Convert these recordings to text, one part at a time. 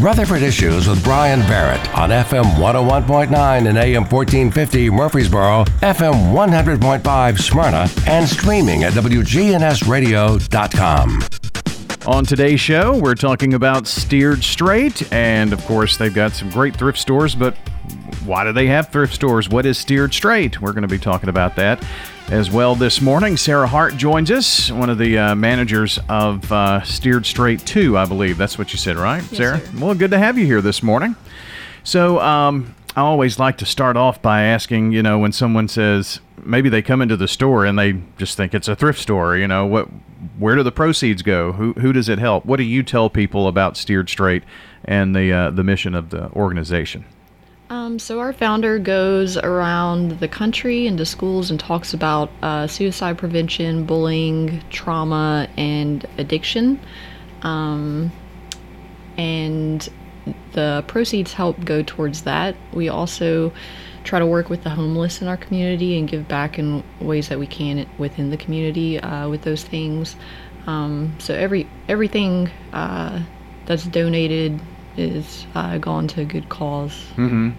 Rutherford Issues with Brian Barrett on FM 101.9 and AM 1450 Murfreesboro, FM 100.5 Smyrna, and streaming at WGNSradio.com. On today's show, we're talking about Steered Straight, and of course, they've got some great thrift stores, but why do they have thrift stores? What is Steered Straight? We're going to be talking about that as well this morning. Sarah Hart joins us, one of the uh, managers of uh, Steered Straight 2, I believe. That's what you said, right, yes, Sarah? Sir. Well, good to have you here this morning. So, um, I always like to start off by asking, you know, when someone says maybe they come into the store and they just think it's a thrift store, you know, what where do the proceeds go? Who who does it help? What do you tell people about Steered Straight and the uh, the mission of the organization? Um, so our founder goes around the country into schools and talks about uh, suicide prevention, bullying, trauma, and addiction. Um, and the proceeds help go towards that. We also try to work with the homeless in our community and give back in ways that we can within the community uh, with those things. Um, so every everything uh, that's donated is uh, gone to a good cause. Mm-hmm.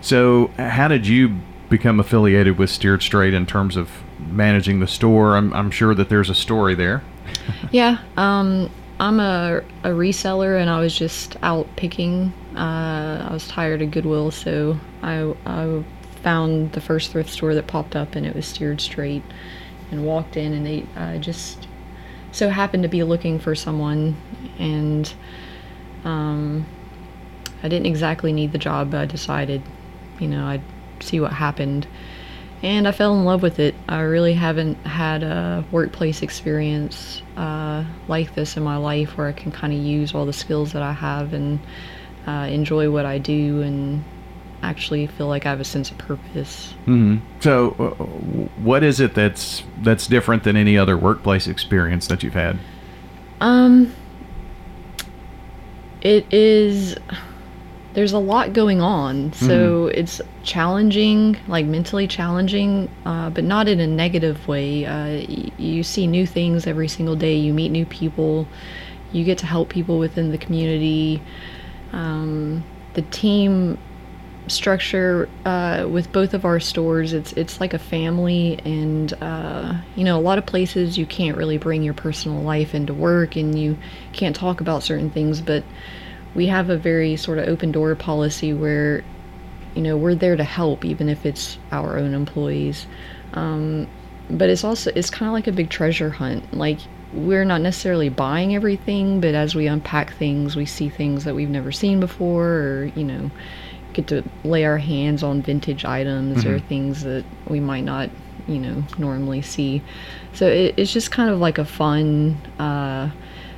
So, how did you become affiliated with Steered Straight in terms of managing the store? I'm, I'm sure that there's a story there. yeah, um, I'm a, a reseller, and I was just out picking. Uh, I was tired of Goodwill, so I, I found the first thrift store that popped up, and it was Steered Straight, and walked in, and they uh, just so happened to be looking for someone, and um, I didn't exactly need the job, but I decided, you know, I'd see what happened. And I fell in love with it. I really haven't had a workplace experience uh, like this in my life where I can kind of use all the skills that I have and uh, enjoy what I do and actually feel like I have a sense of purpose. Mm-hmm. So, uh, what is it that's that's different than any other workplace experience that you've had? Um, it is there's a lot going on. So mm-hmm. it's challenging like mentally challenging uh, but not in a negative way. Uh, y- you see new things every single day. You meet new people. You get to help people within the community. Um, the team structure uh, with both of our stores it's it's like a family and uh, you know a lot of places you can't really bring your personal life into work and you can't talk about certain things but we have a very sort of open door policy where you know we're there to help even if it's our own employees. Um, but it's also it's kind of like a big treasure hunt. Like we're not necessarily buying everything but as we unpack things we see things that we've never seen before or you know get to lay our hands on vintage items mm-hmm. or things that we might not you know normally see. So it, it's just kind of like a fun uh,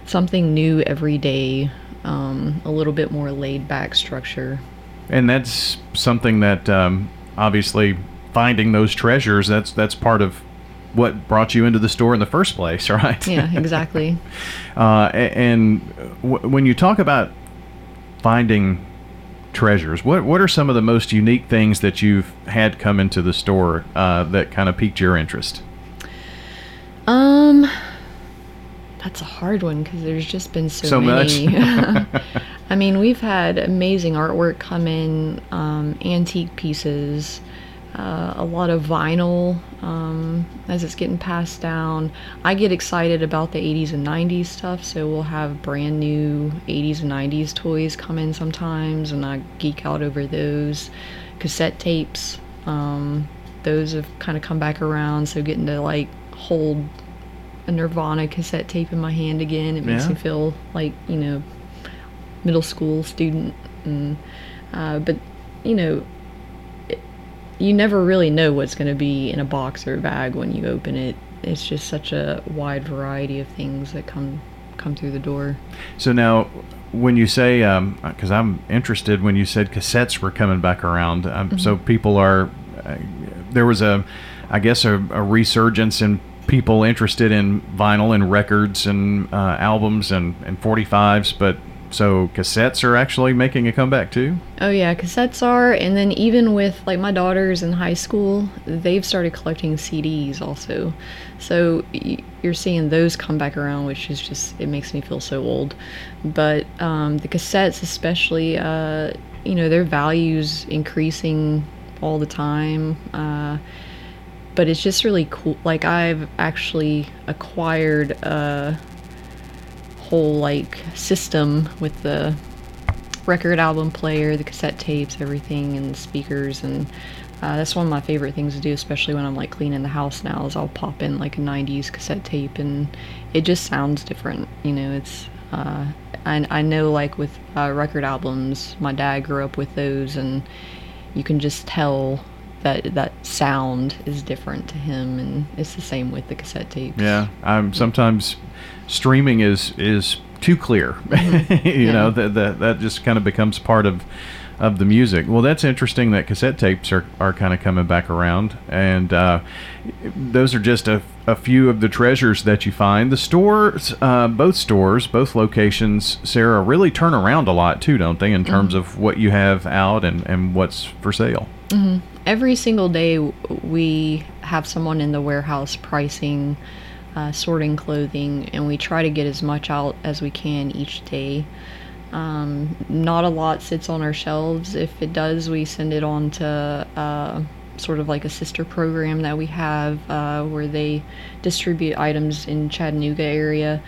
something new every day um, a little bit more laid back structure. And that's something that um, obviously finding those treasures that's that's part of what brought you into the store in the first place, right? Yeah, exactly. uh, and w- when you talk about finding treasures, what what are some of the most unique things that you've had come into the store uh, that kind of piqued your interest? Um, that's a hard one because there's just been so, so many. much. I mean, we've had amazing artwork come in, um, antique pieces, uh, a lot of vinyl um, as it's getting passed down. I get excited about the 80s and 90s stuff, so we'll have brand new 80s and 90s toys come in sometimes, and I geek out over those. Cassette tapes, um, those have kind of come back around, so getting to like hold a Nirvana cassette tape in my hand again. It makes Yeah. me feel like you know middle school student. And, uh, but you know, it, you never really know what's going to be in a box or a bag when you open it. It's just such a wide variety of things that come come through the door. So now, when you say, because I'm interested, when you said cassettes were coming back around, um, so people are, uh, there was a, I guess a, a resurgence in people interested in vinyl and records and uh, albums and, and 45s, but so cassettes are actually making a comeback too. Oh yeah, cassettes are, and then even with like my daughters in high school, they've started collecting CDs also. So you're seeing those come back around, which is just it makes me feel so old. But um, the cassettes, especially, uh, you know, their values increasing all the time. Uh, but it's just really cool. Like I've actually acquired a whole like system with the record album player, the cassette tapes, everything, and the speakers, and uh, that's one of my favorite things to do, especially when I'm like cleaning the house now. Is I'll pop in like a '90s cassette tape, and it just sounds different. You know, it's uh, I I know like with uh, record albums, my dad grew up with those, and you can just tell that that sound is different to him, and it's the same with the cassette tapes. Yeah, I'm sometimes streaming is is too clear. you know that that that just kind of becomes part of of the music. Well, that's interesting that cassette tapes are, are kind of coming back around, and uh, those are just a, a few of the treasures that you find. The stores, uh, both stores, both locations, Sarah, really turn around a lot too, don't they, in terms of what you have out and, and what's for sale? Every single day we have someone in the warehouse pricing uh, sorting clothing and we try to get as much out as we can each day. Um, not a lot sits on our shelves. If it does we send it on to uh, sort of like a sister program that we have uh, where they distribute items in chattanooga area.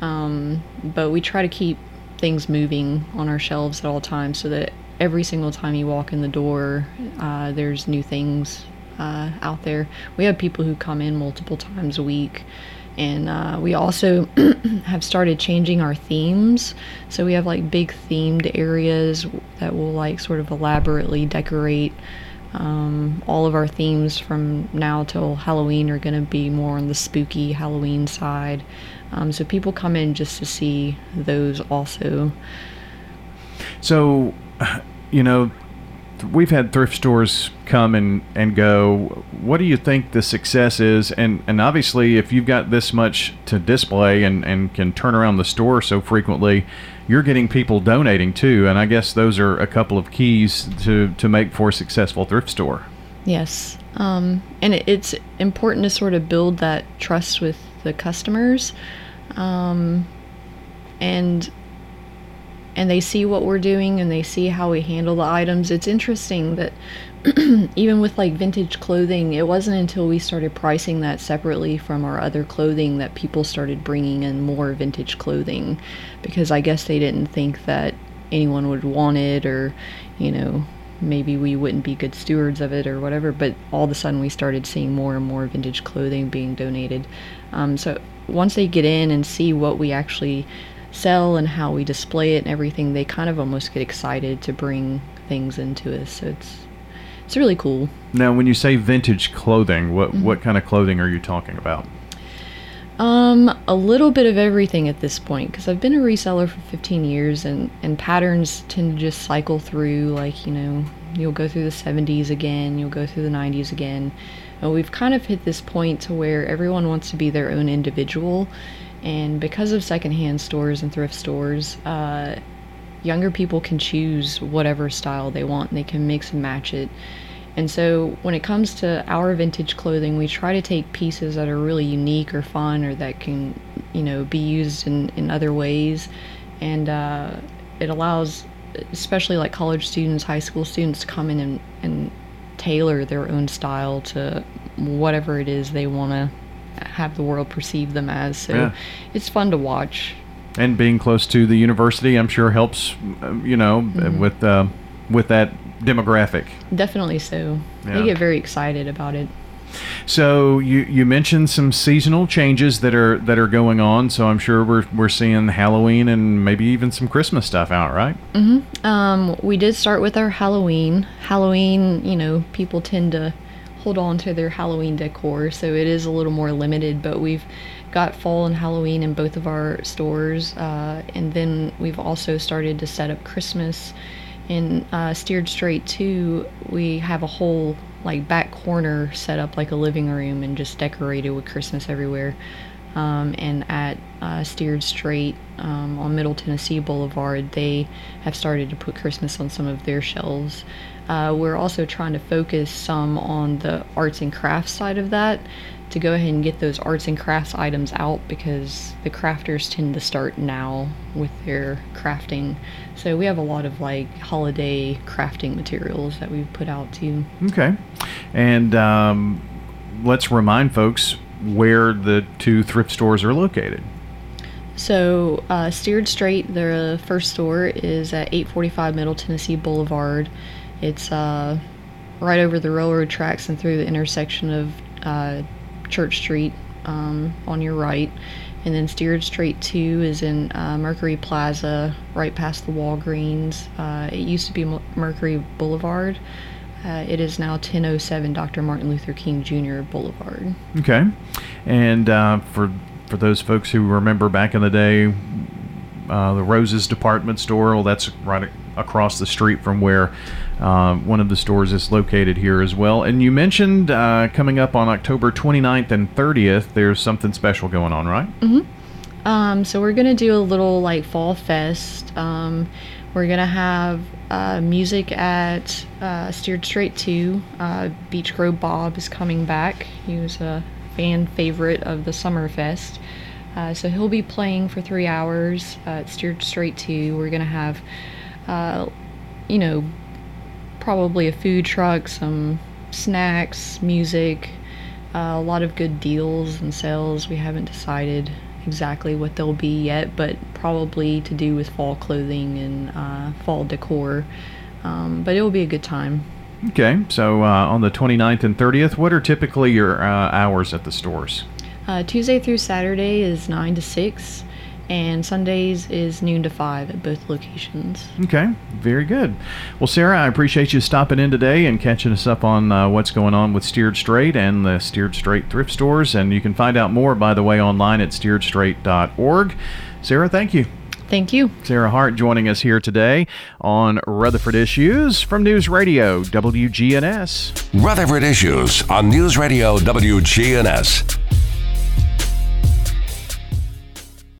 Um, but we try to keep things moving on our shelves at all times so that every single time you walk in the door, uh, there's new things uh, out there. We have people who come in multiple times a week. And uh, we also have started changing our themes. So we have like big themed areas that will like sort of elaborately decorate. Um, all of our themes from now till Halloween are going to be more on the spooky Halloween side. Um, so people come in just to see those also. So, you know, we've had thrift stores come and, and go. What do you think the success is? And and obviously, if you've got this much to display and, and can turn around the store so frequently, you're getting people donating too. And I guess those are a couple of keys to, to make for a successful thrift store. Yes. Um, and it, it's important to sort of build that trust with the customers. Um, and and they see what we're doing and they see how we handle the items. It's interesting that even with like vintage clothing, it wasn't until we started pricing that separately from our other clothing that people started bringing in more vintage clothing because I guess they didn't think that anyone would want it or, you know, maybe we wouldn't be good stewards of it or whatever. But all of a sudden, we started seeing more and more vintage clothing being donated. Um, so once they get in and see what we actually sell and how we display it and everything, they kind of almost get excited to bring things into us. So it's it's really cool. Now, when you say vintage clothing, what, what kind of clothing are you talking about? Um, a little bit of everything at this point because I've been a reseller for 15 years and and patterns tend to just cycle through like, you know, you'll go through the 70s again, you'll go through the 90s again. And we've kind of hit this point to where everyone wants to be their own individual and because of secondhand stores and thrift stores, uh, younger people can choose whatever style they want and they can mix and match it. And so when it comes to our vintage clothing, we try to take pieces that are really unique or fun or that can, you know, be used in, in other ways. And uh, it allows, especially like college students, high school students, to come in and, and tailor their own style to whatever it is they want to have the world perceive them as. So Yeah. it's fun to watch. And being close to the university, I'm sure helps. uh, You know, with uh, with that demographic. Definitely so. Yeah. They get very excited about it. So you you mentioned some seasonal changes that are that are going on. So I'm sure we're we're seeing Halloween and maybe even some Christmas stuff out, right? Um, we did start with our Halloween. Halloween, you know, people tend to hold on to their Halloween decor, so it is a little more limited, but we've got fall and Halloween in both of our stores. Uh, and then we've also started to set up Christmas. In uh, Steered Straight 2, we have a whole like back corner set up like a living room and just decorated with Christmas everywhere. um, and at uh, Steered Straight um, on Middle Tennessee Boulevard, they have started to put Christmas on some of their shelves. Uh, we're also trying to focus some on the arts and crafts side of that to go ahead and get those arts and crafts items out because the crafters tend to start now with their crafting. So we have a lot of like holiday crafting materials that we've put out too. Okay. And um, let's remind folks where the two thrift stores are located. So, uh, Steered Straight, the first store is at 845 Middle Tennessee Boulevard. It's uh, right over the railroad tracks and through the intersection of uh, Church Street um, on your right. And then Steered Straight 2 is in uh, Mercury Plaza, right past the Walgreens. Uh, it used to be Mercury Boulevard. Uh, it is now 1007 Dr. Martin Luther King Jr. Boulevard. Okay. And uh, for for those folks who remember back in the day, uh, the Roses department store, well, that's right across the street from where uh, one of the stores is located here as well. And you mentioned uh, coming up on October 29th and 30th, there's something special going on, right? Mm-hmm. Um, so we're going to do a little like fall fest. Um, we're going to have uh, music at uh, Steered Straight 2. Uh, Beach Grove Bob is coming back. He was a fan favorite of the Summerfest. Uh, so he'll be playing for three hours uh, at Steered Straight 2. We're going to have, uh, you know, probably a food truck, some snacks, music, uh, a lot of good deals and sales. We haven't decided exactly what they'll be yet, but probably to do with fall clothing and uh, fall decor. Um, but it will be a good time. Okay, so uh, on the 29th and 30th, what are typically your hours at the stores? Uh, Tuesday through Saturday is 9 to 6, and Sundays is noon to 5 at both locations. Okay, very good. Well, Sarah, I appreciate you stopping in today and catching us up on uh, what's going on with Steered Straight and the Steered Straight thrift stores. And you can find out more, by the way, online at steeredstraight.org. Sarah, thank you. Thank you. Sarah Hart joining us here today on Rutherford Issues from News Radio WGNS. Rutherford Issues on News Radio WGNS.